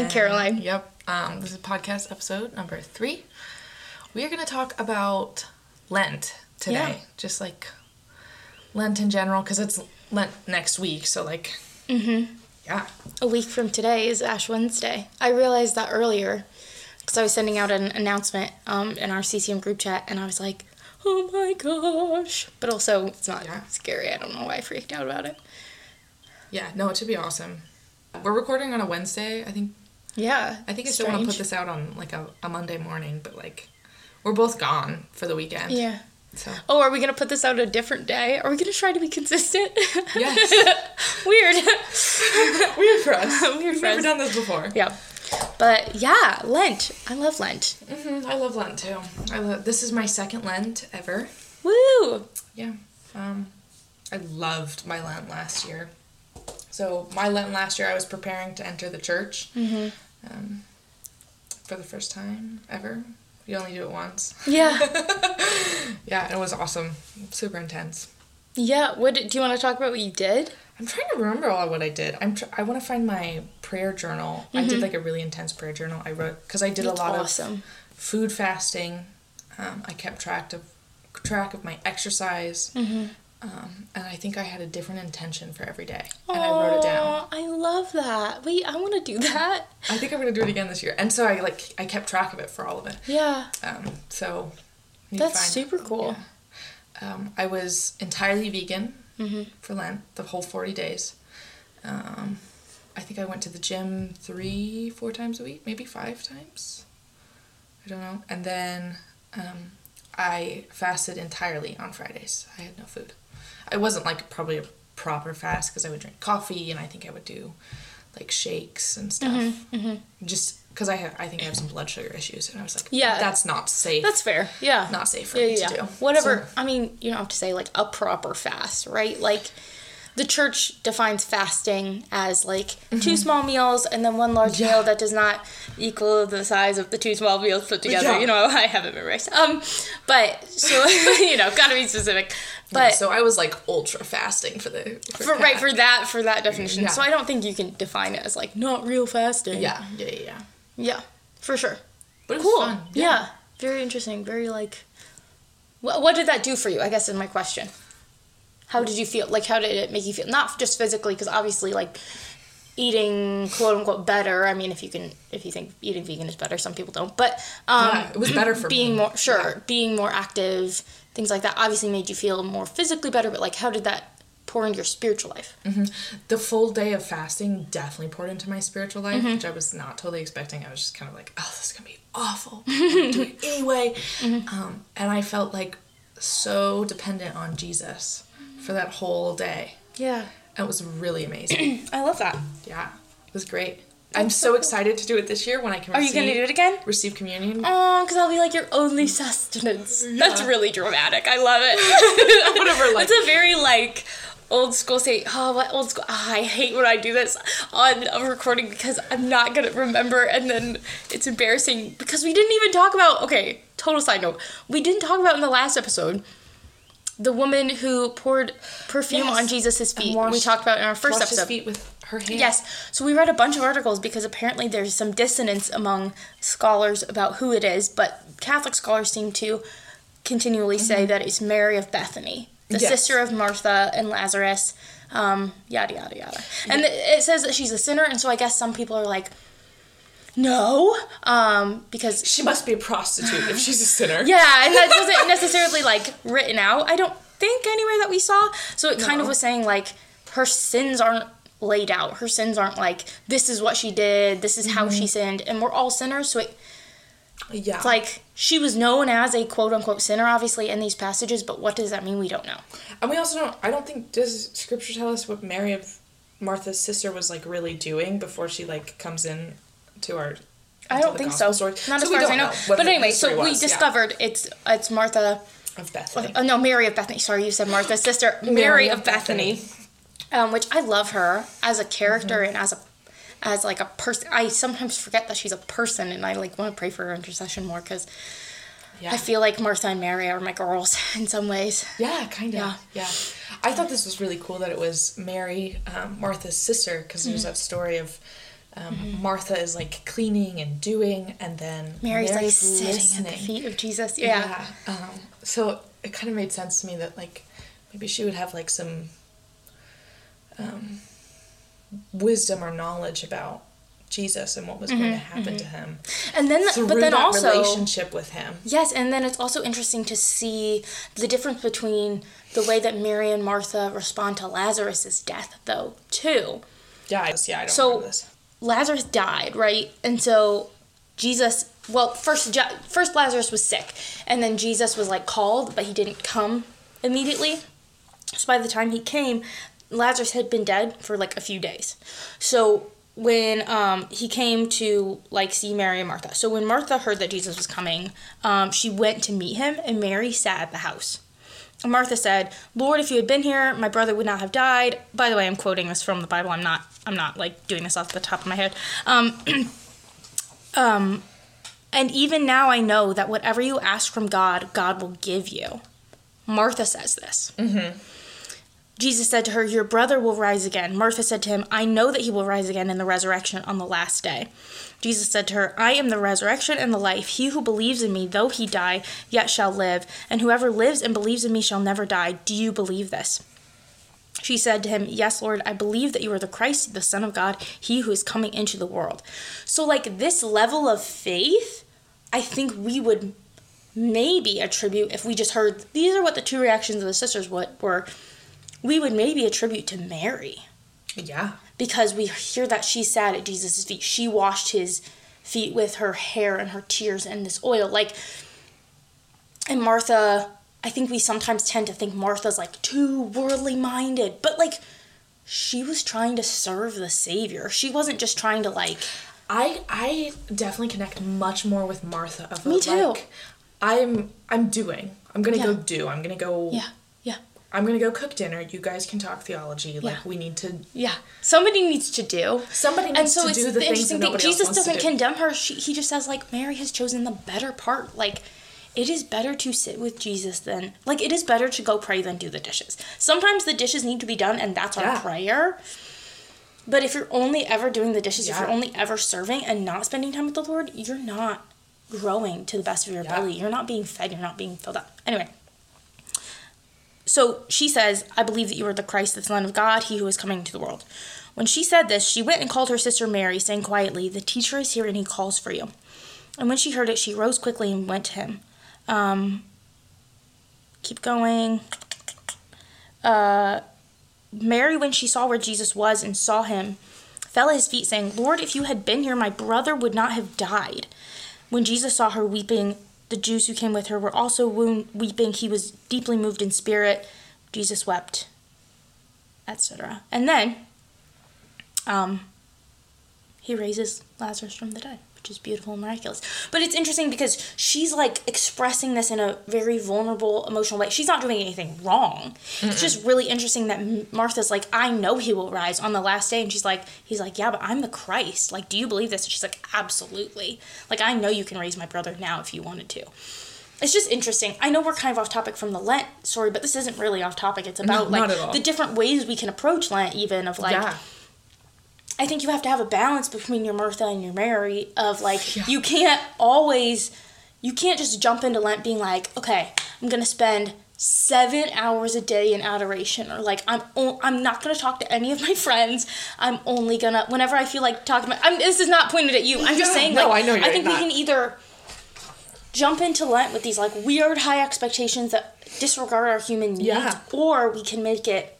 And Caroline. Yep. Um, this is podcast episode number three. We are going to talk about Lent today. Yeah. Just like Lent in general, because it's Lent next week. So, like, mm-hmm. yeah. A week from today is Ash Wednesday. I realized that earlier because I was sending out an announcement um, in our CCM group chat, and I was like, "Oh my gosh!" But also, it's not Yeah. scary. I don't know why I freaked out about it. Yeah, no, it should be awesome. We're recording on a Wednesday. I think Yeah. I think I still want to put this out on like a, a Monday morning, but like we're both gone for the weekend. Yeah. So Oh, are we gonna put this out a different day? Are we gonna try to be consistent? Yes. Weird. weird for us. Weird We've for never us. done this before. yeah. But yeah, Lent. I love Lent. hmm I love Lent too. I love. This is my second Lent ever. Woo! Yeah. Um, I loved my Lent last year. So my Lent last year, I was preparing to enter the church. Mm-hmm. Um, for the first time ever. You only do it once. Yeah. Yeah, it was awesome. Super intense. Yeah. What do you want to talk about? What you did? I'm trying to remember all what I did. I'm tr- I want to find my prayer journal. I did like a really intense prayer journal. I wrote because I did That's a lot awesome. of food fasting. Um, I kept track of track of my exercise, Mm-hmm. Um, and I think I had a different intention for every day, and I wrote it down. I love that. Wait, I want to do that. I think I'm gonna do it again this year, and so I like I kept track of it for all of it. Yeah. Um, so That's super cool. yeah. Um, I was entirely vegan Mm-hmm. for Lent, the whole 40 days. Um, I think I went to the gym three, four times a week, maybe five times. I don't know. And then um, I fasted entirely on Fridays. I had no food. It wasn't like probably a proper fast because I would drink coffee and I think I would do like shakes and stuff. Mm-hmm, Just because I have, I think I have some blood sugar issues, and I was like, Yeah. that's not safe. That's fair. Yeah. not safe for yeah, me yeah. to do. Whatever. So- I mean, you don't have to say like a proper fast, right? Like the church defines fasting as like two small meals and then one large Mm-hmm. Yeah. meal that does not equal the size of the two small meals put together. Yeah. You know, I haven't memorized. Um, but so you know, gotta be specific. Yeah, But so I was like ultra fasting for the for, for right for that for that definition. Yeah. So I don't think you can define it as like not real fasting. yeah yeah yeah yeah. Yeah, for sure. But Cool. fun. Yeah. Very interesting. Very like. What, what did that do for you? I guess is my question. How did you feel? Like, how did it make you feel? Not just physically, because obviously, like, eating quote unquote better. I mean, if you can, if you think eating vegan is better, some people don't. But um, Yeah, it was better for being me. more sure, Yeah. being more active, things like that. Obviously, made you feel more physically better. But like, how did that pour into your spiritual life? The full day of fasting definitely poured into my spiritual life, Mm-hmm. which I was not totally expecting. I was just kind of like, oh, this is gonna be awful. Do it anyway. Mm-hmm. Um, and I felt like so dependent on Jesus for that whole day. Yeah, And it was really amazing. I love that. yeah, it was great. I'm so excited to do it this year when I can. Are you receive, gonna do it again? Receive communion. Oh, because I'll be like your only sustenance. That's really dramatic. I love it. Whatever, like- It's a very like old school say. Oh, what old school? ah, I hate when I do this on a recording because I'm not gonna remember, and then it's embarrassing because we didn't even talk about. Okay, total side note. We didn't talk about in the last episode. The woman who poured perfume Yes. on Jesus' And feet. we talked about in our first episode. feet with her hands. Yes. So we read a bunch of articles because apparently there's some dissonance among scholars about who it is, but Catholic scholars seem to continually say that it's Mary of Bethany, the Mm-hmm. Yes. sister of Martha and Lazarus, um, yada, yada, yada. And it says that she's a sinner, and so I guess some people are like, no, um, because She must be a prostitute if she's a sinner. yeah, and that wasn't necessarily like written out. I don't think anywhere that we saw. So it kind of was saying like her sins aren't laid out. Her sins aren't like this is what she did, this is how Mm-hmm. she sinned, and we're all sinners. So it, Yeah. it's like she was known as a quote unquote sinner, obviously in these passages. But what does that mean? We don't know. And we also don't. I don't think does Scripture tell us what Mary of Martha's sister was like really doing before she like comes in to our. I don't think so. story. Not So as far as I don't know. But anyway, so history we was, yeah, discovered it's it's Martha. of Bethany. Oh no, Mary of Bethany. Sorry, you said Martha's sister, Mary, of Bethany, Um, which I love her as a character Mm-hmm. and as a as like a person. I sometimes forget that she's a person, and I like want to pray for her intercession more because yeah. I feel like Martha and Mary are my girls in some ways. Yeah, kind of. Yeah. Yeah. I thought this was really cool that it was Mary, um, Martha's sister, because there's Mm-hmm. that story of Um, Martha is like cleaning and doing, and then Mary's, like sitting at the feet of Jesus. Yeah. Yeah. Um, so it kind of made sense to me that like maybe she would have like some um, wisdom or knowledge about Jesus and what was going to happen to him And then, through but then that also, relationship with him. yes, and then it's also interesting to see the difference between the way that Mary and Martha respond to Lazarus's death, though, too. Yeah, I, yeah, I don't So- this. Lazarus died, right? And so Jesus, well, first first Lazarus was sick, and then Jesus was like called, but he didn't come immediately. So by the time he came, Lazarus had been dead for like a few days. So when um, he came to like see Mary and Martha, so when Martha heard that Jesus was coming, um, she went to meet him, and Mary sat at the house. Martha said, "Lord, if you had been here, my brother would not have died." By the way, I'm quoting this from the Bible. I'm not. I'm not like doing this off the top of my head. Um, um, and even now I know that whatever you ask from God, God will give you. Martha says this. Mm-hmm. Jesus said to her, Your brother will rise again. Martha said to him, I know that he will rise again in the resurrection on the last day. Jesus said to her, I am the resurrection and the life. He who believes in me, though he die, yet shall live. And whoever lives and believes in me shall never die. Do you believe this? She said to him, Yes, Lord, I believe that you are the Christ, the Son of God, he who is coming into the world. So, like, this level of faith, I think we would maybe attribute, if we just heard these are what the two reactions of the sisters were, we would maybe attribute to Mary Yeah. Because we hear that she sat at Jesus' feet. She washed his feet with her hair and her tears and this oil. Like, and Martha, I think we sometimes tend to think Martha's like too worldly minded, but like, she was trying to serve the Savior. She wasn't just trying to like, I I definitely connect much more with Martha. Of Me too. Like, I'm I'm doing. I'm gonna go do. I'm gonna go. yeah, yeah, I'm gonna go cook dinner. You guys can talk theology. Like Yeah. we need to. yeah. Somebody needs to do. Somebody And needs so to it's do the, the, things interesting that thing. Jesus doesn't do. condemn her. She, he just says like Mary has chosen the better part. Like it is better to sit with Jesus than like it is better to go pray than do the dishes. Sometimes the dishes need to be done, and that's our Yeah. prayer. But if you're only ever doing the dishes, if you're only ever serving and not spending time with the Lord, you're not growing to the best of your Yeah. ability. You're not being fed. You're not being filled up. Anyway. So she says, I believe that you are the Christ, the Son of God, he who is coming into the world. When she said this, she went and called her sister Mary, saying quietly, The teacher is here and he calls for you. And when she heard it, she rose quickly and went to him. Um, keep going. Uh, Mary, when she saw where Jesus was and saw him, fell at his feet, saying, Lord, if you had been here, my brother would not have died. When Jesus saw her weeping, the Jews who came with her were also weeping. He was deeply moved in spirit. Jesus wept, etc. And then, um, he raises Lazarus from the dead, which is beautiful and miraculous. But it's interesting because she's like expressing this in a very vulnerable, emotional way. She's not doing anything wrong. It's just really interesting that Martha's like, I know he will rise on the last day. And she's like, he's like, yeah, but I'm the Christ. Like, do you believe this? And she's like, absolutely. Like, I know you can raise my brother now if you wanted to. It's just interesting. I know we're kind of off topic from the Lent story, but this isn't really off topic. It's about not like the different ways we can approach Lent, even of like yeah. I think you have to have a balance between your Martha and your Mary of like Yeah. you can't always you can't just jump into Lent being like, okay, I'm gonna spend seven hours a day in adoration or like I'm o- I'm not gonna talk to any of my friends. I'm only gonna whenever I feel like talking about I'm this is not pointed at you. I'm just saying no, like I know you're I think not. we can either jump into Lent with these like weird high expectations that disregard our human needs Yeah. or we can make it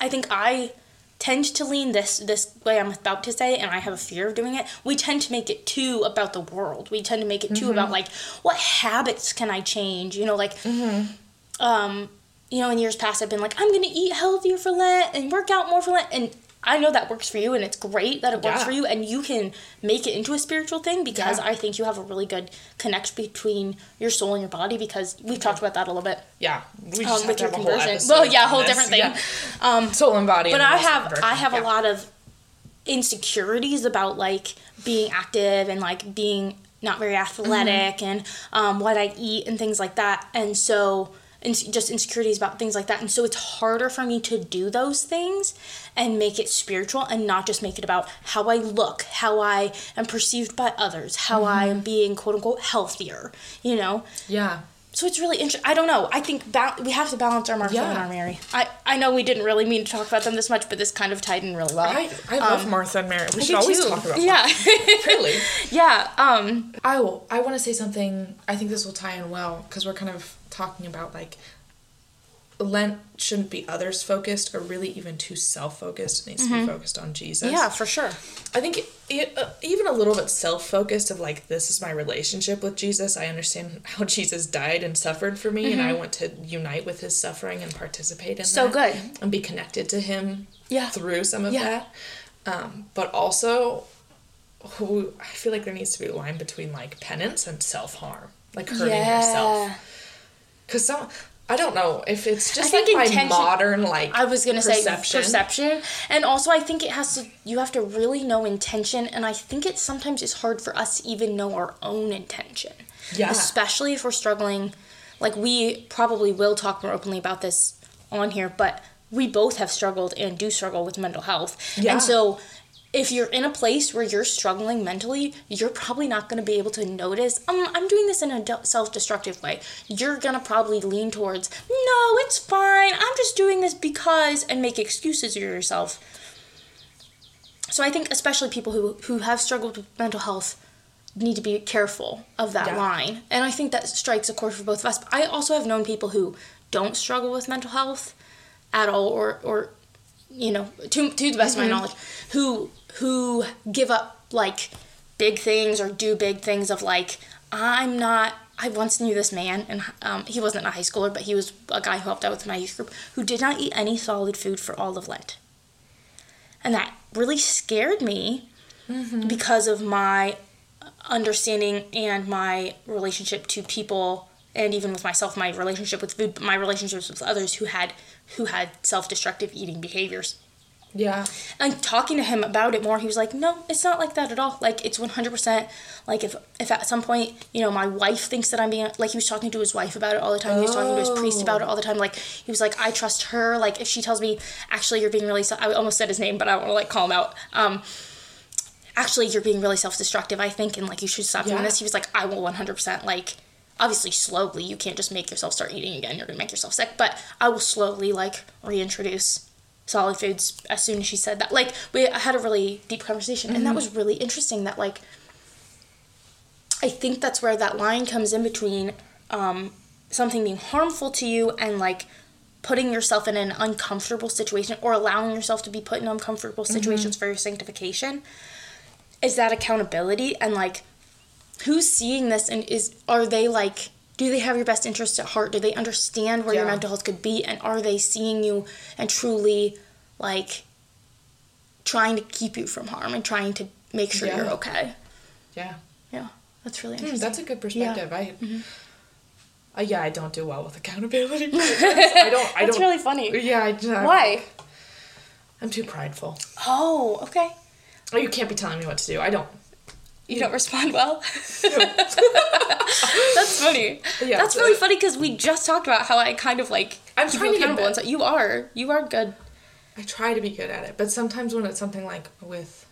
I think I tend to lean this this way I'm about to say, and I have a fear of doing it. We tend to make it too about the world. We tend to make it too about like what habits can I change? You know, like um, you know, in years past I've been like, I'm gonna eat healthier for Lent and work out more for Lent and I know that works for you and it's great that it works Yeah. for you and you can make it into a spiritual thing because Yeah. I think you have a really good connect between your soul and your body because we've talked about that a little bit Yeah. We just um, with your have a whole conversion. Well, yeah, a whole different thing. Yeah. Um, Soul and body. but and I have. I have a lot of insecurities about like being active and like being not very athletic and um, what I eat and things like that. And so and just insecurities about things like that. And so it's harder for me to do those things and make it spiritual and not just make it about how I look, how I am perceived by others, how I am being quote unquote healthier, you know? Yeah. So it's really interesting. I don't know. I think ba- we have to balance our Martha Yeah. and our Mary. I, I know we didn't really mean to talk about them this much, but this kind of tied in really well. I, I love Martha and Mary. We should always too. talk about Yeah. really. yeah. Um. I will. I want to say something. I think this will tie in well because we're kind of talking about like Lent shouldn't be others focused or really even too self focused. It needs to be focused on Jesus. Mm-hmm. Yeah, for sure. I think it, uh, even a little bit self focused of like this is my relationship with Jesus. I understand how Jesus died and suffered for me, and I want to unite with his suffering and participate in Mm-hmm. So good. and be connected to him. Yeah. through some of Yeah. that. Um, but also, who I feel like there needs to be a line between like penance and self harm, like hurting yourself. Because some, I don't know if it's just think like my intention- modern like. I was gonna perception. say perception, and also I think it has to. You have to really know intention, and I think it sometimes is hard for us to even know our own intention. Yeah. Especially if we're struggling, like we probably will talk more openly about this on here, but we both have struggled and do struggle with mental health, Yeah. and so. If you're in a place where you're struggling mentally, you're probably not going to be able to notice, um, I'm doing this in a self destructive way. You're going to probably lean towards, no, it's fine. I'm just doing this because, and make excuses for yourself. So I think, especially people who, who have struggled with mental health, need to be careful of that Yeah. line. And I think that strikes a chord for both of us. But I also have known people who don't struggle with mental health at all, or, or you know, to, to the best of my knowledge, who who give up like big things or do big things of like I'm not. I once knew this man, and um, he wasn't a high schooler, but he was a guy who helped out with my youth group, who did not eat any solid food for all of Lent, and that really scared me because of my understanding and my relationship to people and even with myself my relationship with food but my relationships with others who had who had self-destructive eating behaviors Yeah. and talking to him about it more he was like no it's not like that at all. Like it's 100% like if if at some point you know my wife thinks that i'm being like he was talking to his wife about it all the time. He was talking to his priest about it all the time. Like he was like i trust her. Like if she tells me actually you're being really i almost said his name but i don't want to like call him out. Um actually you're being really self-destructive i think and like you should stop doing this. He was like i will 100% like obviously slowly you can't just make yourself start eating again. You're gonna make yourself sick but i will slowly like reintroduce solid foods as soon as she said that. Like we had a really deep conversation and that was really interesting that like i think that's where that line comes in between um, something being harmful to you and like putting yourself in an uncomfortable situation or allowing yourself to be put in uncomfortable situations for your sanctification is that accountability and like who's seeing this and is are they like do they have your best interests at heart do they understand where your mental health could be and are they seeing you and truly like trying to keep you from harm and trying to make sure you're okay Yeah. yeah that's really Hmm, interesting that's a good perspective. I. Mm-hmm. Uh, yeah, I don't do well with accountability. I don't. I that's don't. really funny Yeah. I, I, why I'm too prideful. oh okay Oh, you can't be telling me what to do. I don't. You don't respond well that's funny Yeah, that's really funny because we just talked about how i kind of like I'm trying to get accountable and better. so you are you are good I try to be good at it, but sometimes when it's something like with,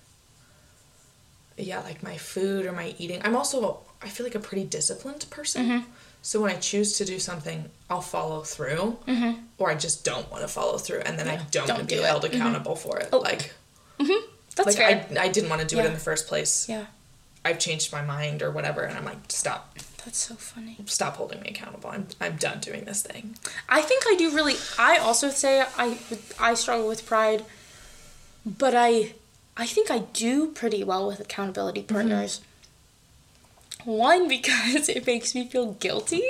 yeah, like my food or my eating, I'm also I feel like a pretty disciplined person. Mm-hmm. So when I choose to do something, I'll follow through, mm-hmm. or I just don't want to follow through, and then I don't, don't want to do be it. held mm-hmm. accountable for it. Oh. Like, mm-hmm. that's like fair I, I didn't want to do it in the first place. yeah I've changed my mind or whatever, and I'm like, stop, that's so funny stop holding me accountable. I'm I'm done doing this thing. I think I do really. I also say I I struggle with pride, but I I think I do pretty well with accountability mm-hmm. partners. One because it makes me feel guilty,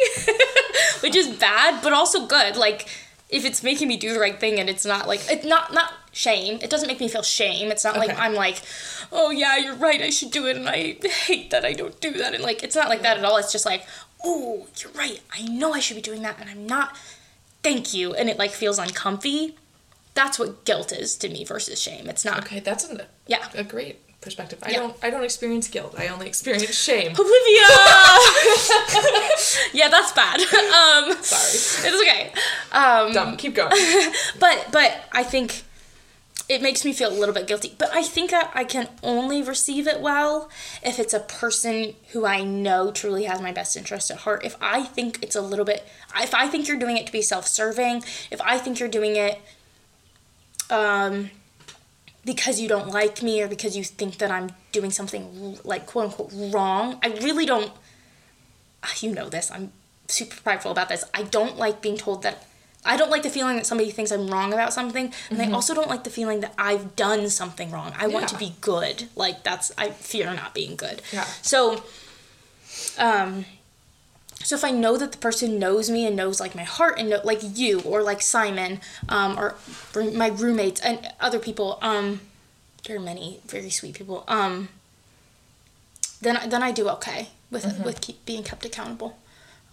which is bad, but also good. Like if it's making me do the right thing and it's not like it's not not shame. It doesn't make me feel shame. It's not like I'm like, oh yeah, you're right. I should do it, and I hate that I don't do that. And like it's not like that at all. It's just like, oh, you're right. I know I should be doing that, and I'm not thank you and it like feels uncomfy that's what guilt is to me versus shame it's not Okay, that's an, Yeah. a great perspective. I Yeah. don't I don't experience guilt. I only experience shame. Olivia. yeah, that's bad. Um, Sorry. it's okay. Um, Dumb. Keep going. but but I think it makes me feel a little bit guilty. But I think that I can only receive it well if it's a person who I know truly has my best interest at heart. If I think it's a little bit, if I think you're doing it to be self-serving, if I think you're doing it, um, because you don't like me or because you think that I'm doing something like quote unquote wrong, I really don't. You know this. I'm super prideful about this. I don't like being told that. I don't like the feeling that somebody thinks I'm wrong about something, and I also don't like the feeling that I've done something wrong. I want to be good. Like that's I fear not being good. Yeah. So, um, so if I know that the person knows me and knows like my heart and know, like you or like Simon, um, or my roommates and other people, um, there are many very sweet people. Um, then then I do okay with with keep being kept accountable.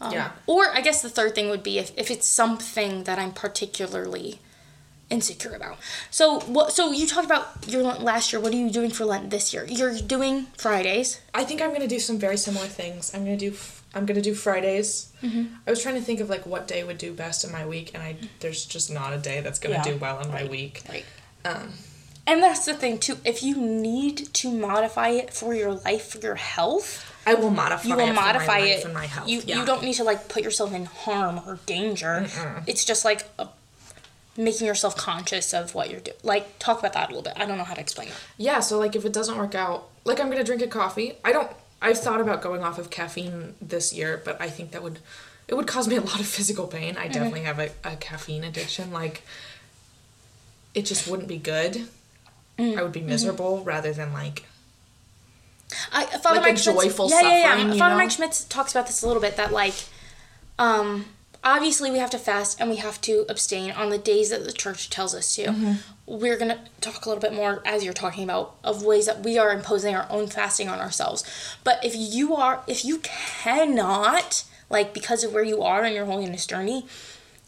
Um, Yeah. Or I guess the third thing would be if, if it's something that I'm particularly insecure about. So what? So you talked about your Lent last year. What are you doing for Lent this year? You're doing Fridays. I think I'm gonna do some very similar things. I'm gonna do I'm gonna do Fridays. Mm-hmm. I was trying to think of like what day would do best in my week, and I there's just not a day that's gonna Yeah. do well in my week. Right. Um, And that's the thing too. If you need to modify it for your life, for your health, I will modify. you will it for modify it. and my health. You yeah. you don't need to like put yourself in harm or danger. It's just like a, making yourself conscious of what you're doing. Like talk about that a little bit. I don't know how to explain it. Yeah, so like if it doesn't work out, like I'm gonna drink a coffee. I don't. I've thought about going off of caffeine this year, but I think that would, it would cause me a lot of physical pain. I mm-hmm. definitely have a, a caffeine addiction. Like, it just wouldn't be good. Mm. I would be mm-hmm. miserable rather than like. I Father Like a Mike Schmitz, joyful yeah, yeah, yeah. Father know? Mike Schmitz talks about this a little bit. That like, um, obviously we have to fast and we have to abstain on the days that the church tells us to. Mm-hmm. We're gonna talk a little bit more as you're talking about of ways that we are imposing our own fasting on ourselves. But if you are, if you cannot, like because of where you are in your holiness journey,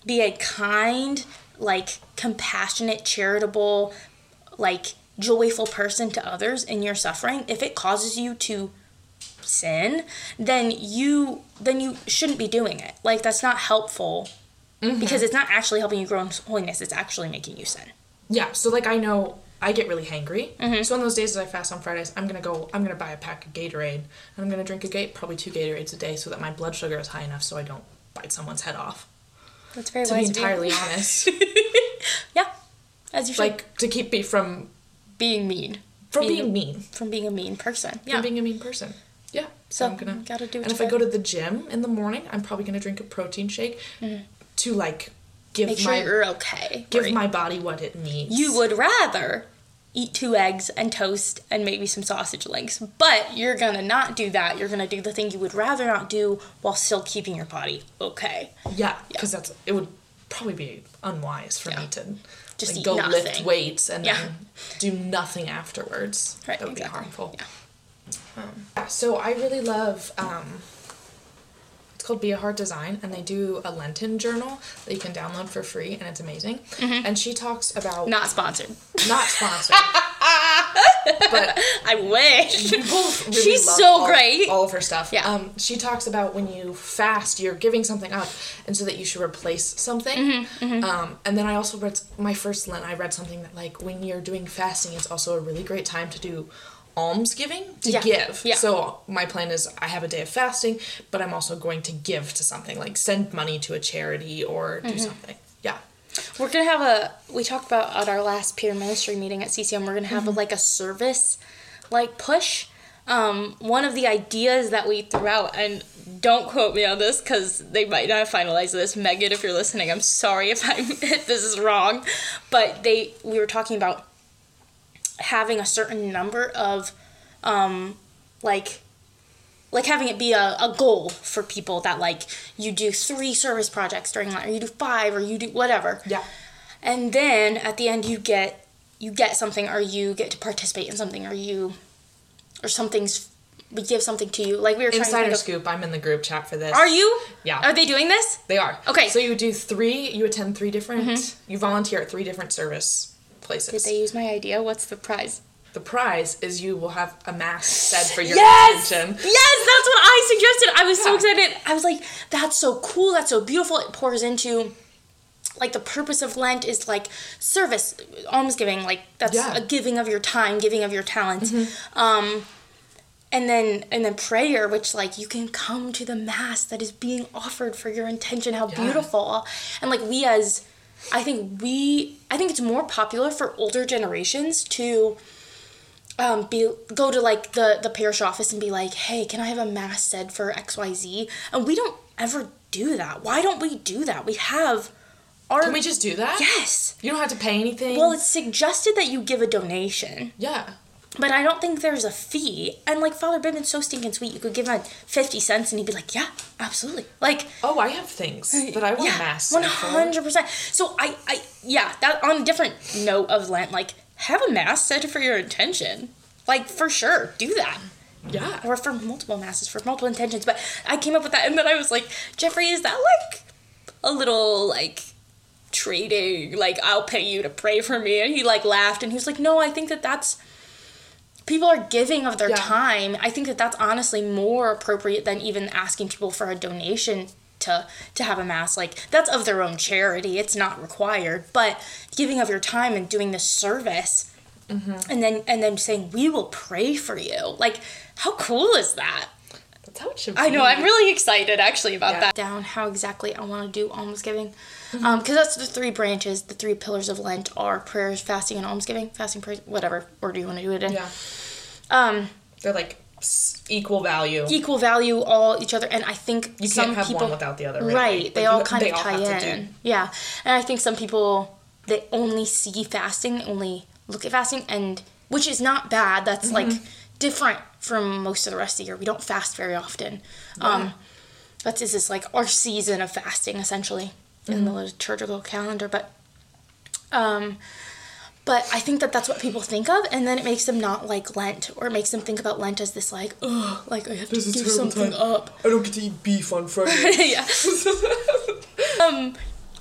be a kind, like compassionate, charitable, like joyful person to others in your suffering, if it causes you to sin, then you then you shouldn't be doing it. Like that's not helpful mm-hmm. because it's not actually helping you grow in holiness. It's actually making you sin. Yeah, so like I know I get really hangry. Mm-hmm. So on those days that I fast on Fridays, I'm gonna go. I'm gonna buy a pack of Gatorade, and I'm gonna drink a gate, probably two Gatorades a day, so that my blood sugar is high enough so I don't bite someone's head off. That's very To be wise of you. entirely honest, Yeah, as you should. like to keep me from being mean. from Being- being mean, From being a mean person. Yeah. from being a mean person. Yeah, So, so I'm gonna gotta do what And you if I go to the gym in the morning, I'm probably gonna drink a protein shake mm-hmm. to like give Make sure my you're okay. give right? my body what it needs. You would rather eat two eggs and toast and maybe some sausage links, but you're gonna not do that. You're gonna do the thing you would rather not do while still keeping your body okay. Yeah, because that's it would probably be unwise for Yeah. me to Just like, go lift weights and Yeah. then do nothing afterwards. Right, that would exactly. be harmful. Yeah. Um, so I really love. Um, it's called Be a Heart Design, and they do a Lenten journal that you can download for free, and it's amazing. And she talks about Mm-hmm. Not sponsored. not sponsored, but I wish. really She's so all, great. All of her stuff. Yeah. Um, she talks about when you fast, you're giving something up, and so that you should replace something. Mm-hmm, Um, and then I also read my first Lent. I read something that like when you're doing fasting, it's also a really great time to do almsgiving to Yeah. give. Yeah. So my plan is I have a day of fasting, but I'm also going to give to something like send money to a charity or Mm-hmm. do something. Yeah. We're gonna have a. We talked about at our last peer ministry meeting at CCM. We're gonna have a, like a service, like push. Um, one of the ideas that we threw out, and don't quote me on this because they might not finalize this. Megan, if you're listening, I'm sorry if I'm if this is wrong, but they we were talking about having a certain number of, um, like like having it be a, a goal for people that like you do three service projects during Lent, or you do five or you do whatever Yeah. and then at the end you get you get something or you get to participate in something or you or something's we give something to you like we were trying to Insider of, scoop. I'm in the group chat for this. are you Yeah. are they doing this They are. Okay. So you do three, you attend three different, mm-hmm. you volunteer at three different service places. did they use my idea what's the prize The prize is you will have a mass said for your Yes! intention. Yes, that's what I suggested. I was so excited. I was like, that's so cool. That's so beautiful. It pours into like the purpose of Lent is like service, almsgiving, like that's Yeah. a giving of your time, giving of your talents. Um and then and then prayer which like you can come to the mass that is being offered for your intention how Yeah. beautiful and like we as i think we i think it's more popular for older generations to um be go to like the the parish office and be like hey can i have a mass said for xyz and we don't ever do that why don't we do that we have our Can we just do that? yes You don't have to pay anything. well it's suggested that you give a donation yeah. but I don't think there's a fee. And like Father Bibman's so stinking sweet. You could give him 50 cents and he'd be like, yeah, absolutely. Like, Oh, I have things that I want yeah, mass. One hundred percent. So I, I, yeah. That on a different note of Lent, like have a mass said for your intention. Like for sure, do that. Yeah. Or for multiple masses for multiple intentions. But I came up with that, and then I was like, Jeffrey, is that like a little like trading? Like I'll pay you to pray for me? And he like laughed, and he was like, No, I think that that's people are giving of their Yeah. time. I think that that's honestly more appropriate than even asking people for a donation to to have a mass. Like that's of their own charity. It's not required, but giving of your time and doing the service, and then and then saying we will pray for you. Like how cool is that? That's how it should be. I know. I'm really excited actually about Yeah. that. Down how exactly I want to do almsgiving, um, because that's the three branches, the three pillars of Lent are prayers, fasting, and almsgiving. Fasting, prayers, whatever order you want to do it in. Yeah. Um, They're like equal value. equal value all each other, and I think You some can't have people one without the other. Really. right. They you- all kind they of all tie in. Yeah, and I think some people they only see fasting, only look at fasting, and which is not bad. That's like Mm-hmm. different from most of the rest of the year. We don't fast very often. Um, that's this is like our season of fasting essentially in Mm-hmm. the liturgical calendar, but. Um, but I think that that's what people think of, and then it makes them not like Lent, or it makes them think about Lent as this like, oh, like I have to This is give something time. up. I don't get to eat beef on Friday. yeah. um,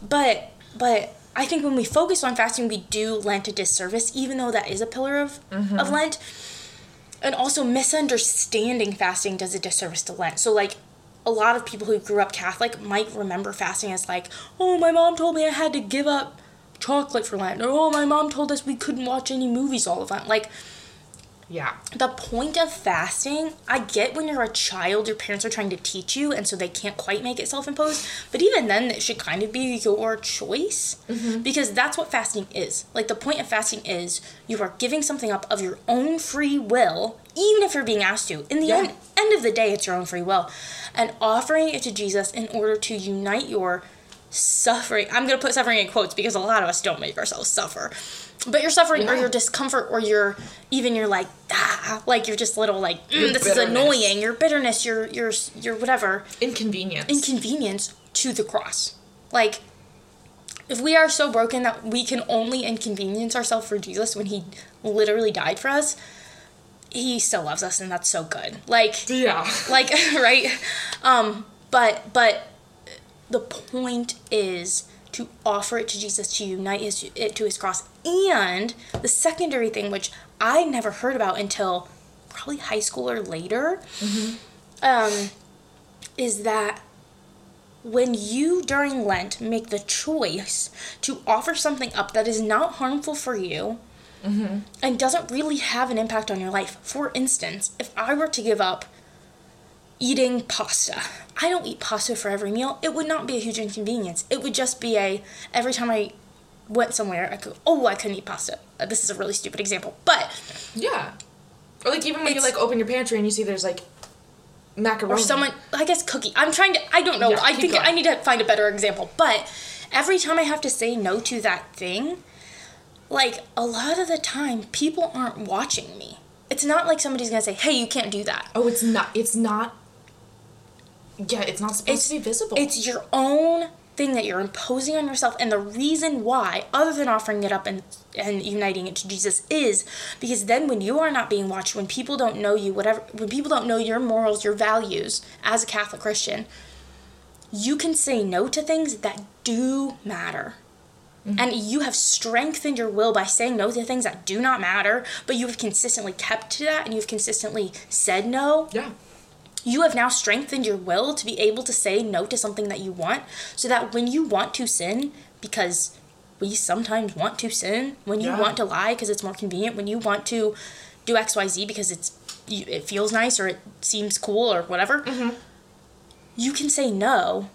but but I think when we focus on fasting, we do Lent a disservice, even though that is a pillar of of Lent. And also, misunderstanding fasting does a disservice to Lent. So, like, a lot of people who grew up Catholic might remember fasting as like, oh, my mom told me I had to give up chocolate for Lent, or oh, my mom told us we couldn't watch any movies all of Lent. Like, yeah. the point of fasting, I get when you're a child, your parents are trying to teach you, and so they can't quite make it self imposed. But even then, it should kind of be your choice mm-hmm. because that's what fasting is. Like, the point of fasting is you are giving something up of your own free will, even if you're being asked to. In the Yeah. end, end of the day, it's your own free will. And offering it to Jesus in order to unite your suffering. I'm going to put suffering in quotes because a lot of us don't make ourselves suffer. But your suffering or your discomfort or your even your like ah like you're just little like mm, Your this is annoying your bitterness your your your whatever Inconvenience. inconvenience to the cross like if we are so broken that we can only inconvenience ourselves for Jesus when he literally died for us he still loves us and that's so good like yeah. like right um but but the point is to offer it to jesus to unite his, it to his cross. And the secondary thing which i never heard about until probably high school or later um is that when you during lent make the choice to offer something up that is not harmful for you and doesn't really have an impact on your life. For instance, if I were to give up eating pasta, I don't eat pasta for every meal. It would not be a huge inconvenience. It would just be a every time I went somewhere, I could oh I couldn't eat pasta. Uh, This is a really stupid example, but Yeah. Or like even when you like open your pantry and you see there's like macaroni. or someone I guess cookie. I'm trying to I don't know. Yeah, I think going. I need to find a better example. But every time I have to say no to that thing, like a lot of the time people aren't watching me. It's not like somebody's gonna say, "Hey, you can't do that." Oh, it's not. It's not. Yeah, it's not supposed It's to be visible. It's your own thing that you're imposing on yourself, and the reason why, other than offering it up and and uniting it to Jesus, is because then when you are not being watched, when people don't know you, whatever, when people don't know your morals, your values as a Catholic Christian, you can say no to things that do matter. Mm-hmm. and you have strengthened your will by saying no to things that do not matter, but you have consistently kept to that and you've consistently said no, Yeah. You have now strengthened your will to be able to say no to something that you want so that when you want to sin because we sometimes want to sin when you Yeah. want to lie because it's more convenient when you want to do xyz because it's it feels nice or it seems cool or whatever mm-hmm. you can say no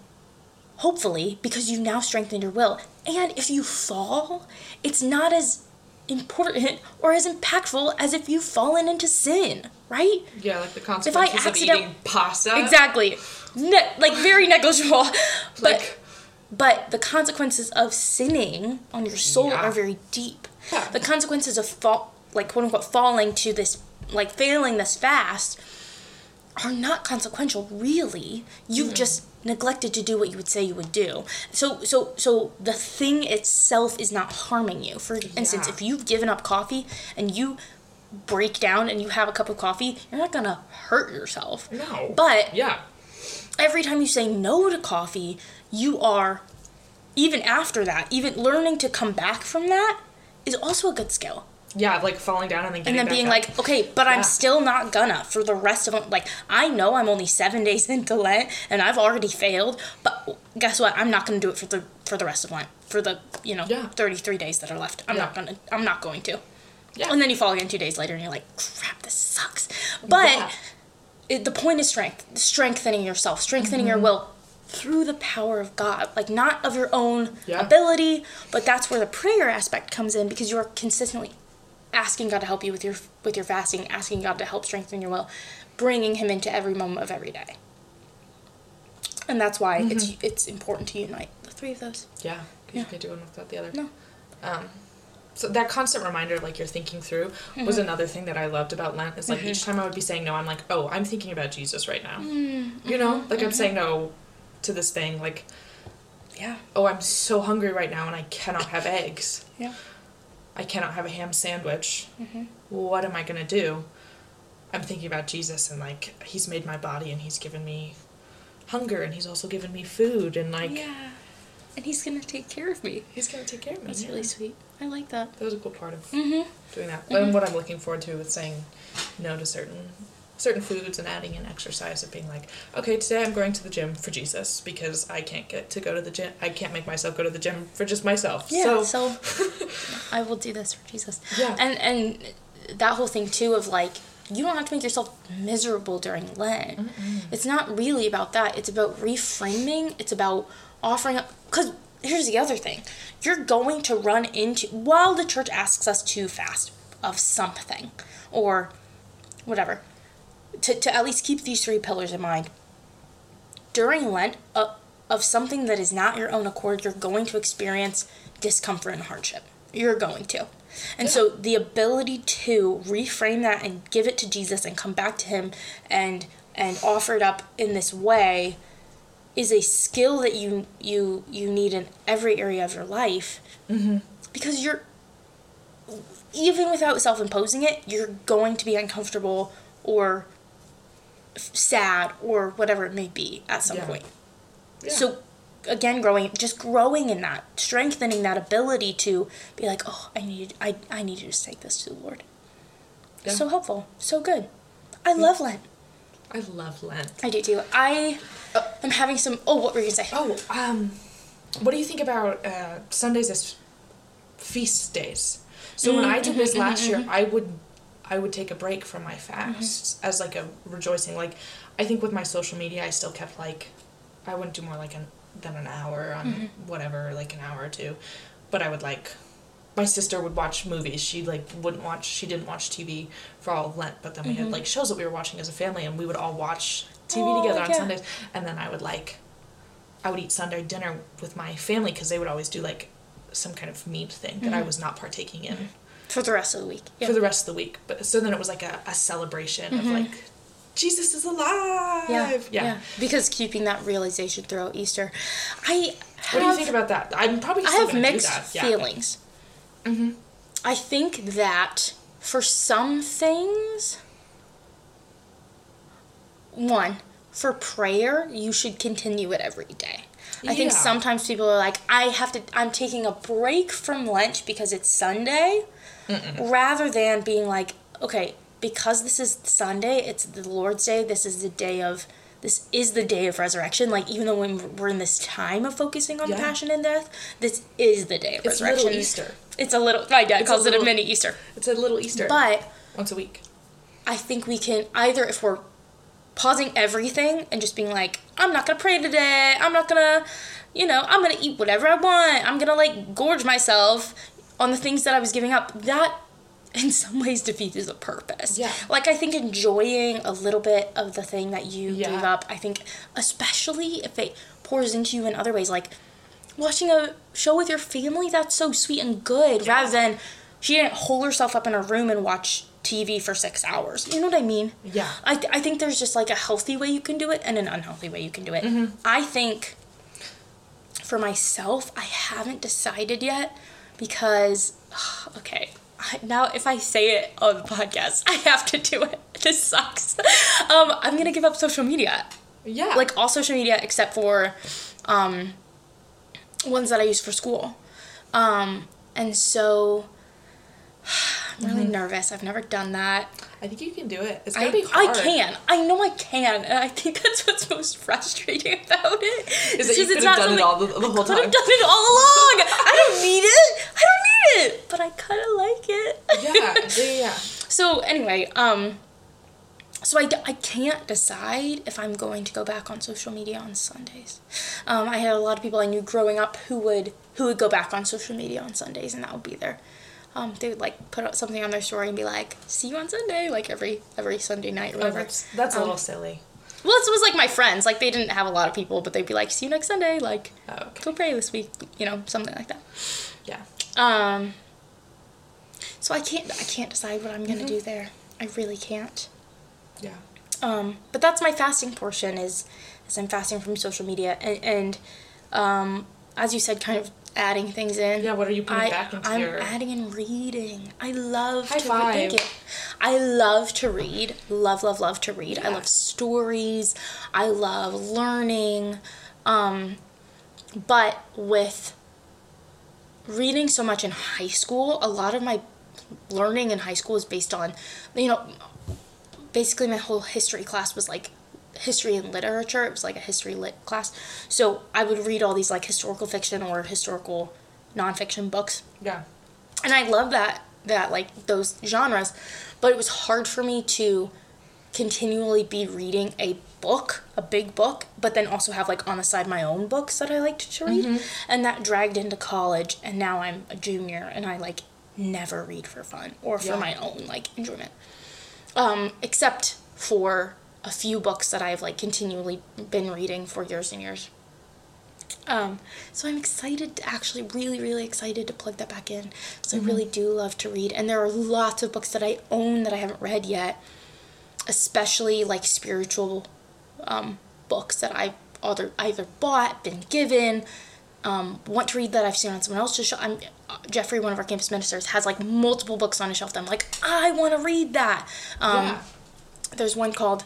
hopefully because you've now strengthened your will. And if you fall it's not as important or as impactful as if you've fallen into sin right Yeah, like the consequences of accident- eating pasta. Exactly. Ne- like very negligible. But Like, but the consequences of sinning on your soul Yeah. are very deep. Yeah. The consequences of fall like quote unquote falling to this like failing this fast are not consequential really. You've mm-hmm. just neglected to do what you would say you would do. So so so the thing itself is not harming you. For instance, Yeah. if you've given up coffee and you break down and you have a cup of coffee, you're not gonna hurt yourself. no. But yeah. every time you say no to coffee, you are, even after that, even learning to come back from that is also a good skill. Yeah, like falling down and then And then being up. like, okay, but Yeah. I'm still not gonna for the rest of like I know I'm only seven days into Lent and I've already failed, but guess what? I'm not gonna do it for the for the rest of Lent for the you know Yeah. 33 days that are left. I'm not gonna I'm not going to. Yeah. And then you fall again two days later and you're like, crap, this sucks. But Yeah. it, the point is strength, strengthening yourself, strengthening Mm-hmm. your will through the power of God, like not of your own Yeah. ability, but that's where the prayer aspect comes in because you are consistently asking God to help you with your with your fasting, asking God to help strengthen your will, bringing Him into every moment of every day. And that's why it's Mm-hmm. it's important to unite the three of those. Yeah, 'cause Yeah. you can't do one without the other. No. Um, so that constant reminder, like you're thinking through, was Mm-hmm. another thing that I loved about Lent. Is like each time I would be saying no, I'm like, oh, I'm thinking about Jesus right now. Mm-hmm. You know, like I'm saying no to this thing. Like, Yeah. oh, I'm so hungry right now and I cannot have eggs. Yeah. I cannot have a ham sandwich. Mm-hmm. What am I gonna do? I'm thinking about Jesus and like He's made my body and He's given me hunger and He's also given me food and like yeah. And He's gonna take care of me. He's gonna take care of me. That's yeah. really sweet. I like that. That was a cool part of Mm-hmm. doing that. And what I'm looking forward to with saying no to certain certain foods and adding in exercise of being like, okay, today I'm going to the gym for Jesus because I can't get to go to the gym. I can't make myself go to the gym for just myself. Yeah. so, So, I will do this for Jesus. Yeah. And and that whole thing too of like you don't have to make yourself miserable during Lent. It's not really about that. It's about reframing. It's about offering up. Because here's the other thing: you're going to run into while the church asks us to fast of something, or whatever. To, to at least keep these three pillars in mind. During Lent, uh, of something that is not your own accord, you're going to experience discomfort and hardship. You're going to. And so the ability to reframe that and give it to Jesus and come back to him and and offer it up in this way is a skill that you you you need in every area of your life. Mm-hmm. Because you're even without self-imposing it, you're going to be uncomfortable or sad or whatever it may be at some Yeah. point. yeah. So again, growing, just growing in that, strengthening that ability to be like, oh, I need, I, I need to just take this to the Lord. Yeah. So helpful, so good. I love Lent. I love Lent. I do too. I uh, am having some. Oh, what were you gonna say? Oh, um, what do you think about uh, Sundays as feast days? So when I did this mm-hmm. last year, mm-hmm. I would I would take a break from my fasts mm-hmm. as like a rejoicing. Like I think with my social media, I still kept like I wouldn't do more like an than an hour on whatever, like an hour or two, but I would like. My sister would watch movies. She like wouldn't watch. She didn't watch TV for all of Lent, but then we had mm-hmm. like shows that we were watching as a family, and we would all watch TV Oh, together on yeah. Sundays. And then I would like I would eat Sunday dinner with my family because they would always do like some kind of meat thing that I mm-hmm. was not partaking in For the rest of the week. Yeah. for the rest of the week. But so then it was like a, a celebration of mm-hmm. like Jesus is alive. yeah, yeah. yeah. Because keeping that realization throughout Easter, I have, What do you think about that? I'm probably I have mixed feelings. Yeah. Mm-hmm. I think that for some things, one, for prayer, you should continue it every day. I think sometimes people are like, I have to, I'm taking a break from lunch because it's Sunday, rather than being like, okay, because this is Sunday, it's the Lord's Day, this is the day of, this is the day of resurrection. Like, even though when we're in this time of focusing on Yeah. passion and death, this is the day of It's resurrection. little Easter. It's a little, my dad It's a calls it a mini Easter. It's a little Easter. But once a week. I think we can either if we're pausing everything and just being like, I'm not gonna pray today. I'm not gonna, you know, I'm gonna eat whatever I want. I'm gonna like gorge myself on the things that I was giving up. That in some ways defeats the purpose. Yeah. Like I think enjoying a little bit of the thing that you Yeah. gave up. I think especially if it pours into you in other ways, like watching a show with your family. That's so sweet and good. Yeah. Rather than she didn't hole herself up in her room and watch TV for six hours. You know what I mean? Yeah. I, th- I think there's just like a healthy way you can do it and an unhealthy way you can do it. Mm-hmm. I think for myself, I haven't decided yet because, okay, now if I say it on the podcast, I have to do it. This sucks. Um, I'm gonna give up social media. Yeah. Like all social media except for um, ones that I use for school. Um, and so I'm really Mm-hmm. nervous. I've never done that. I think you can do it. It's gonna I, be I can. I know I can, and I think that's what's most frustrating about it. Is It's that you could have done it all the, the whole Could have done it all along. I don't need it. I don't need it, but I kind of like it. Yeah, yeah, yeah. So anyway, um, so I, I can't decide if I'm going to go back on social media on Sundays. Um, I had a lot of people I knew growing up who would who would go back on social media on Sundays, and that would be their. Um, they would like put out something on their story and be like, "See you on Sunday," like every every Sunday night or Oh, whatever. that's that's a Um, little silly. Well, it was like my friends. Like they didn't have a lot of people, but they'd be like, "See you next Sunday." Like, Oh, okay. go pray this week. You know, something like that. Yeah. Um. So I can't. I can't decide what I'm gonna do there. I really can't. Yeah. Um. But that's my fasting portion. Is is I'm fasting from social media and and um as you said, kind of adding things in. Yeah, what are you putting I, back into I'm your- adding in reading. I love High to read. Five. you. I love to read. Love, love, love to read. I love stories. I love learning. Um, but with reading so much in high school, a lot of my learning in high school is based on, you know, basically my whole history class was like history and literature. It was like a history lit class. So I would read all these like historical fiction or historical nonfiction books Yeah. and I love that that like those genres, but it was hard for me to continually be reading a book, a big book, but then also have like on the side my own books that I liked to read, and that dragged into college, and now I'm a junior and I like never read for fun or for Yeah. my own like enjoyment, um, except for a few books that I've like continually been reading for years and years. Um, so I'm excited, to actually, really, really excited to plug that back in. So I really do love to read, and there are lots of books that I own that I haven't read yet, especially like spiritual um, books that I either either bought, been given, um, want to read that I've seen on someone else's shelf. I'm uh, Jeffrey, one of our campus ministers, has like multiple books on his shelf. That I'm like, I want to read that. Um, yeah. there's one called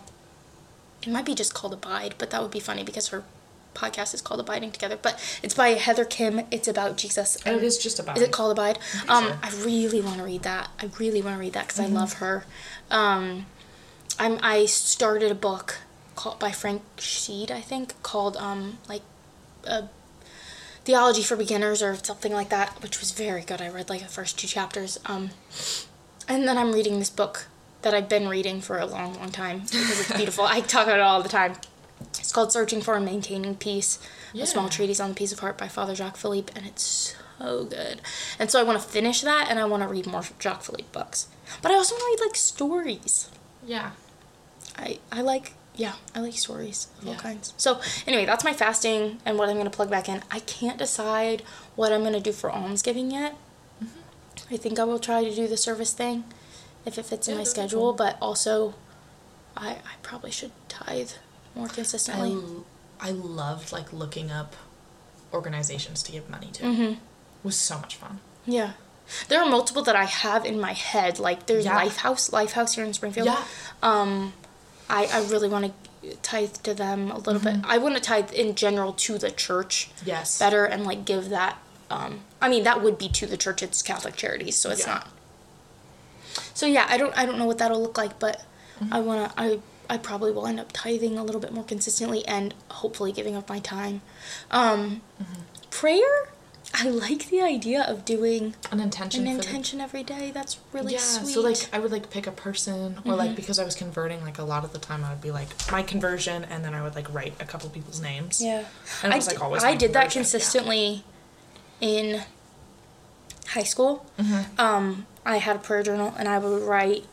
it might be just called abide but that would be funny because her podcast is called abiding together but it's by heather khym it's about jesus And it is just about. is it called abide um so. i really want to read that i really want to read that because i love her um i'm i started a book called by frank sheed i think called um like uh, theology for beginners or something like that which was very good. I read like the first two chapters um and then i'm reading this book that i've been reading for a long long time because it's beautiful. I talk about it all the time. It's called searching for and maintaining peace a small treatise on the peace of heart by father jacques philippe and it's so good. And so i want to finish that and i want to read more jacques philippe books. But i also want to read like stories. Yeah. I, I like yeah I like stories of all kinds. So anyway, that's my fasting and what I'm gonna plug back in. I can't decide what I'm gonna do for almsgiving yet. Mm-hmm. I think I will try to do the service thing if it fits in my schedule, cool. but also I I probably should tithe more I, consistently. l- I loved like looking up organizations to give money to. Mhm. It was so much fun. Yeah. There are multiple that I have in my head. Like there's Yeah. Lifehouse, Lifehouse here in Springfield. Yeah. Um, I, I really want to tithe to them a little bit. I want to tithe in general to the church Yes. better and like give that. Um, I mean, that would be to the church. It's Catholic Charities, so it's Yeah. not. So yeah, I don't I don't know what that'll look like, but I wanna I I probably will end up tithing a little bit more consistently and hopefully giving up my time. Um, Prayer, I like the idea of doing An intention. an for the- every day. That's really yeah, sweet. Mm-hmm. so like I would like pick a person or like because I was converting like a lot of the time I would be like my conversion and then I would like write a couple people's names. Yeah. And it I was, like, always I did that conversion, yeah. consistently in high school. Mm-hmm. Um, I had a prayer journal and I would write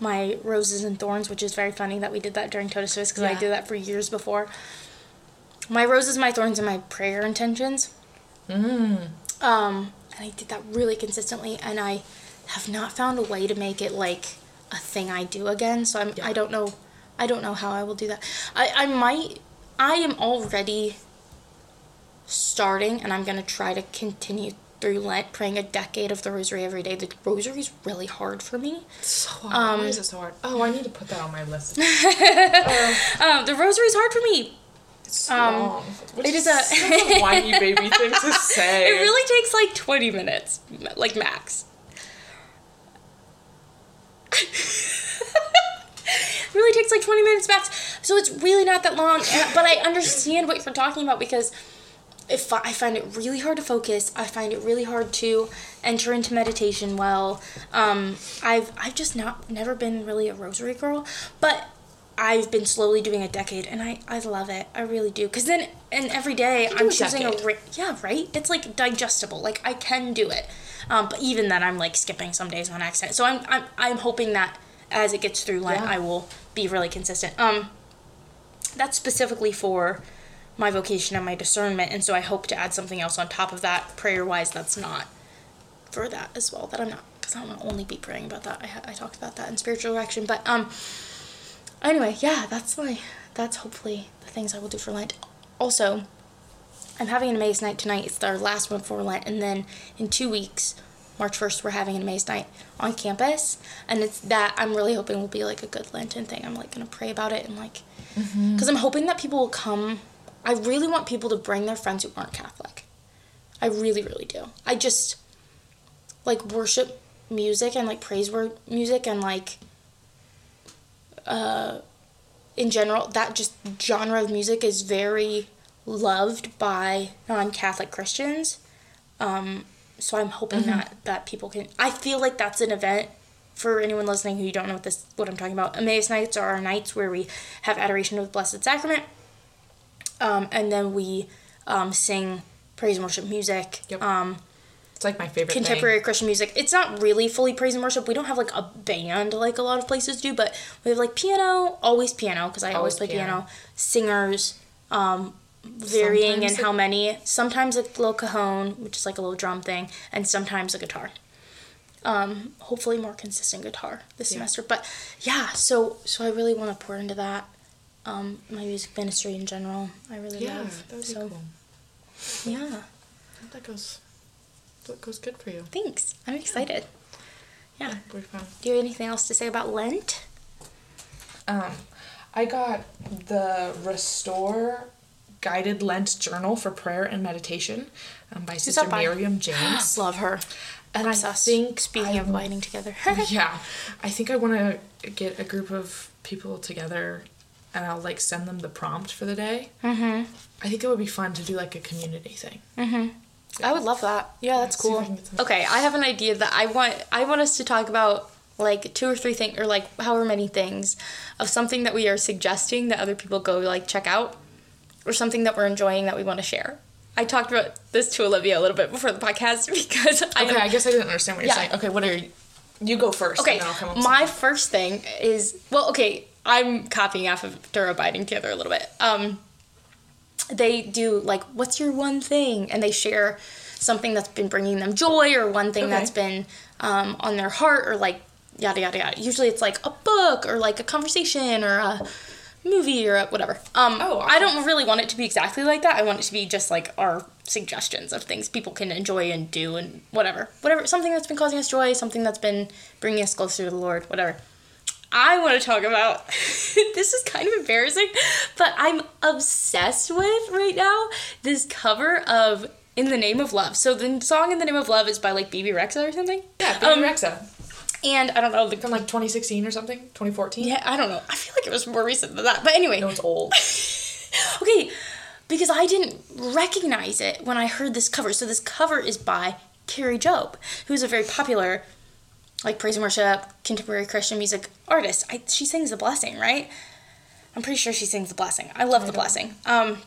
my roses and thorns, which is very funny that we did that during Totus Tuus because I did that for years before. My roses, my thorns, and my prayer intentions. Mm. Um, and I did that really consistently, and I have not found a way to make it like a thing I do again. So I'm, Yeah. I don't know, I don't know how I will do that. I, I might, I am already starting, and I'm gonna try to continue through Lent, praying a decade of the Rosary every day. The Rosary is really hard for me. So hard. Um, Why is it so hard? Oh, I need to put that on my list. Um, the Rosary is hard for me. It's Um, long. It is is a- a whiny baby thing to say. It really takes like 20 minutes, like max. really takes like 20 minutes max. So it's really not that long. But I understand what you're talking about because if I find it really hard to focus, I find it really hard to enter into meditation well. Um, I've I've just not never been really a rosary girl, but I've been slowly doing a decade, and I, I love it. I really do. Cause then, and every day I'm a choosing a decade. ra- yeah right. It's like digestible. Like I can do it. Um, but even then, I'm like skipping some days on accident. So I'm I'm I'm hoping that as it gets through Lent, Yeah. I will be really consistent. Um, that's specifically for my vocation and my discernment, and so I hope to add something else on top of that, prayer wise. That's not for that as well. That I'm not because I don't want to only be praying about that. I I talked about that in spiritual direction, but um. Anyway, yeah, that's my that's hopefully the things I will do for Lent. Also, I'm having an Emmaus night tonight. It's our last one for Lent, and then in two weeks, March first, we're having an Emmaus night on campus, and it's that I'm really hoping will be like a good Lenten thing. I'm like gonna pray about it and like, mm-hmm. because I'm hoping that people will come. I really want people to bring their friends who aren't Catholic. I really, really do. I just like worship music and like praise word music and like uh in general that just genre of music is very loved by non-catholic christians. Um so i'm hoping that that people can i feel like that's an event for anyone listening who you don't know what this what i'm talking about. Emmaus nights are our nights where we have adoration of the blessed sacrament um, and then we um, sing praise and worship music Yep. um, It's like my favorite contemporary Christian music. It's not really fully praise and worship. We don't have like a band like a lot of places do, but we have like piano, always piano because I always, Always play piano. piano. Singers, um, varying in how many. Sometimes a little cajon, which is like a little drum thing, and sometimes a guitar. Um, hopefully more consistent guitar this Yeah. semester. But yeah, so so I really want to pour into that. Um, my music ministry in general, I really thing. Yeah, love. that would be so cool. yeah, That goes. That goes good for you. thanks. I'm excited. Yeah. Pretty fun. Do you have anything else to say about Lent? Um, I got the Restore Guided Lent Journal for Prayer and Meditation um, by Sister that by? Miriam James. Love her. and I think Speaking I of abiding together. yeah, I think I want to get a group of people together, and I'll like send them the prompt for the day. mm-hmm. I think it would be fun to do like a community thing. Mm-hmm. I would love that. Yeah, that's see I cool. can get some- Okay, I have an idea that I want I want us to talk about like two or three things or like however many things of something that we are suggesting that other people go like check out or something that we're enjoying that we want to share. I talked about this to Olivia a little bit before the podcast because I Okay, I guess I didn't understand what you're Yeah. saying. Okay, what are you? You go first. Okay, and then I'll come up my first thing is well, okay, I'm copying off of Dura Abiding Together a little bit. Um, they do like, what's your one thing, and they share something that's been bringing them joy or one thing Okay. that's been um, on their heart or like yada yada yada. Usually it's like a book or like a conversation or a movie or a whatever. Um, Oh, I don't really want it to be exactly like that. I want it to be just like our suggestions of things people can enjoy and do and whatever. Whatever, something that's been causing us joy, something that's been bringing us closer to the Lord, whatever. I want to talk about this is kind of embarrassing, but I'm obsessed with right now this cover of In the Name of Love. So the song In the Name of Love is by like Bebe Rexha or something. Yeah, Baby Um, Rexha. And I don't know the From like 2016 or something? 2014? yeah, I don't know. I feel like it was more recent than that. But anyway, No, it's old. okay, because I didn't recognize it when I heard this cover. So this cover is by Kari Jobe, who's a very popular, like praise and worship, contemporary Christian music artist. I, she sings the blessing, right? I'm pretty sure she sings the blessing. I love the blessing. Um,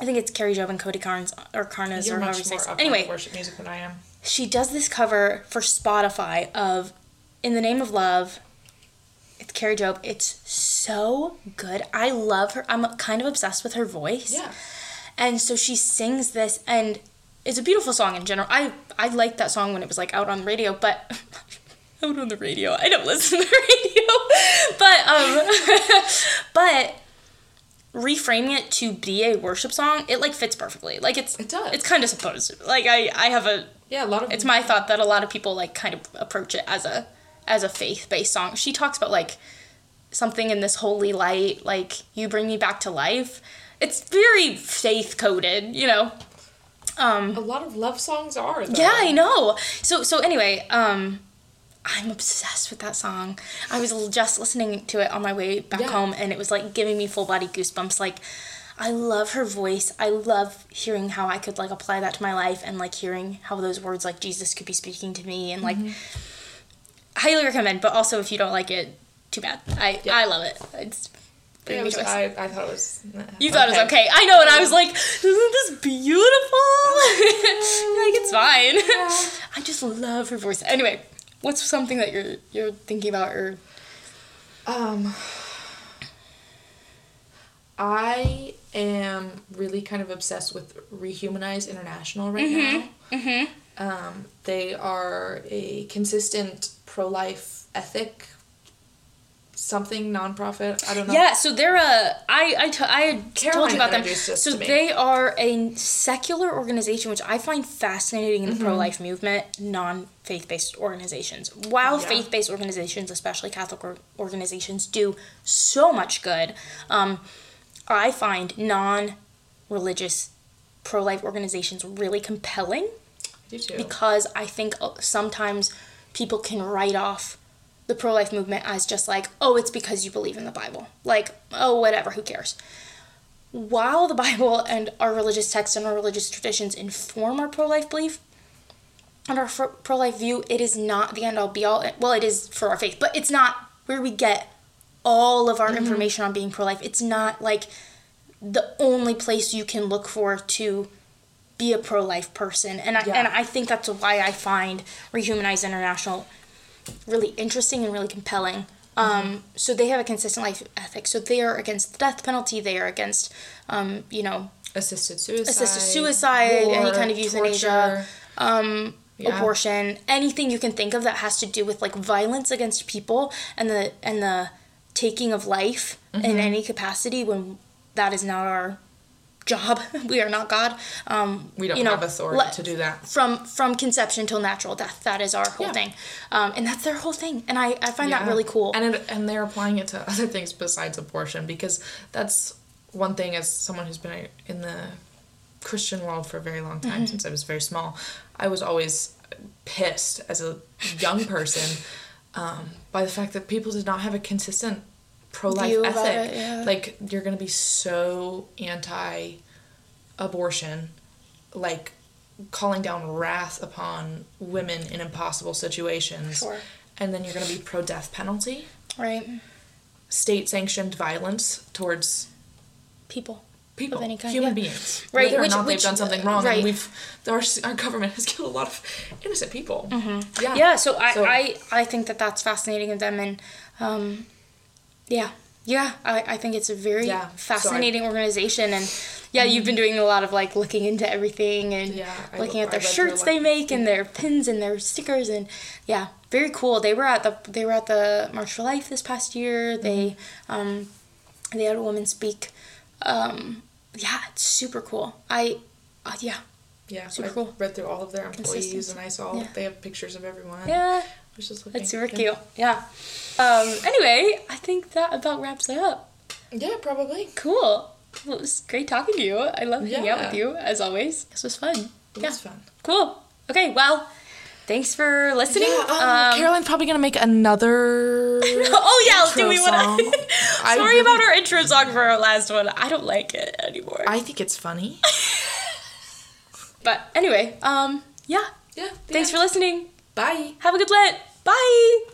I think it's Kari Jobe and Cody Carnes or Carnes You're or however you say it. Anyway, worship music than I am. she does this cover for Spotify of In the Name of Love. It's Kari Jobe. It's so good. I love her. I'm kind of obsessed with her voice. Yeah. And so she sings this and it's a beautiful song in general. I I liked that song when it was like out on the radio, but out on the radio. I don't listen to the radio. But um but reframing it to be a worship song, it like fits perfectly. Like it's It does. It's kind of supposed to. Like I I have a Yeah, a lot of it's my thought that a lot of people like kind of approach it as a as a faith-based song. She talks about like something in this holy light, like you bring me back to life. It's very faith coded, you know. Um a lot of love songs are. Though. yeah, I know. So so anyway, um I'm obsessed with that song. I was just listening to it on my way back Yeah. home and it was like giving me full body goosebumps like I love her voice. I love hearing how I could like apply that to my life and like hearing how those words like Jesus could be speaking to me and like Mm-hmm. highly recommend, but also if you don't like it, too bad. I Yeah. I love it. It's Yeah, it was. I, I thought it was. You thought it was okay. I know, and I was like, isn't this beautiful? like it's fine. I just love her voice. Anyway, what's something that you're you're thinking about or Um, I am really kind of obsessed with Rehumanize International right now. Mhm. Um, they are a consistent pro life ethic something nonprofit. I don't know. Yeah, so they're a I I, t- I had told you about them. So they are a secular organization which I find fascinating in Mm-hmm. the pro life movement, non faith based organizations. While Yeah. faith based organizations, especially Catholic or- organizations, do so much good, um, I find non religious pro life organizations really compelling I do too. because I think uh, sometimes people can write off the pro life movement as just like, oh, it's because you believe in the Bible. Like, oh, whatever, who cares? While the Bible and our religious texts and our religious traditions inform our pro life belief and our pro life view, it is not the end all be all. Well, it is for our faith, but it's not where we get all of our Mm-hmm. information on being pro life. It's not like the only place you can look for to be a pro life person. And I, Yeah. and I think that's why I find Rehumanize International really interesting and really compelling. Um, so they have a consistent life ethic. So they are against the death penalty. They are against, um, you know, assisted suicide. assisted suicide, any kind of euthanasia, um, Yeah. abortion, anything you can think of that has to do with like violence against people and the and the taking of life Mm-hmm. in any capacity when that is not our job. we are not God. Um, We don't you know, have authority let- to do that. from from conception till natural death. That is our whole Yeah. thing, um, and that's their whole thing. And I, I find that really cool. And it, and they're applying it to other things besides abortion because that's one thing as someone who's been in the Christian world for a very long Mm-hmm. time since I was very small, I was always pissed as a young person um, by the fact that people did not have a consistent pro life ethic. it, yeah. Like you're gonna be so anti abortion, like calling down wrath upon women in impossible situations Sure. and then you're going to be pro death penalty, right, state sanctioned violence towards people. people, Of any kind, human yeah. beings, Right, whether or which- not which- they've done something wrong. right. And we've our our government has killed a lot of innocent people. Yeah, Yeah, so I, So- I, I think that that's fascinating of them, and um, yeah, yeah, I, I think it's a very Yeah, so I- fascinating organization, and yeah, you've been doing a lot of like looking into everything and Yeah, looking lo- at their I read through shirts lot. they make and their pins and their stickers, and yeah, very cool. They were at the they were at the March for Life this past year. They Mm-hmm. um, they had a woman speak. Um, yeah, it's super cool. I, uh, yeah, yeah. Super I cool. read through all of their employees and I saw Yeah. they have pictures of everyone. yeah, was just looking. That's super Yeah. cute. Yeah. Um, anyway, I think that about wraps it up. Yeah, probably. Cool. Well, it was great talking to you. I love hanging out with you, as always. This was fun. It yeah. was fun. Cool. Okay, well, thanks for listening. Yeah, um, Caroline's probably gonna make another. oh yeah, do intro we want to? Sorry really- about our intro song for our last one. I don't like it anymore. I think it's funny. but anyway, um, yeah. Yeah. Thanks for listening. Bye. Have a good Lent. Bye.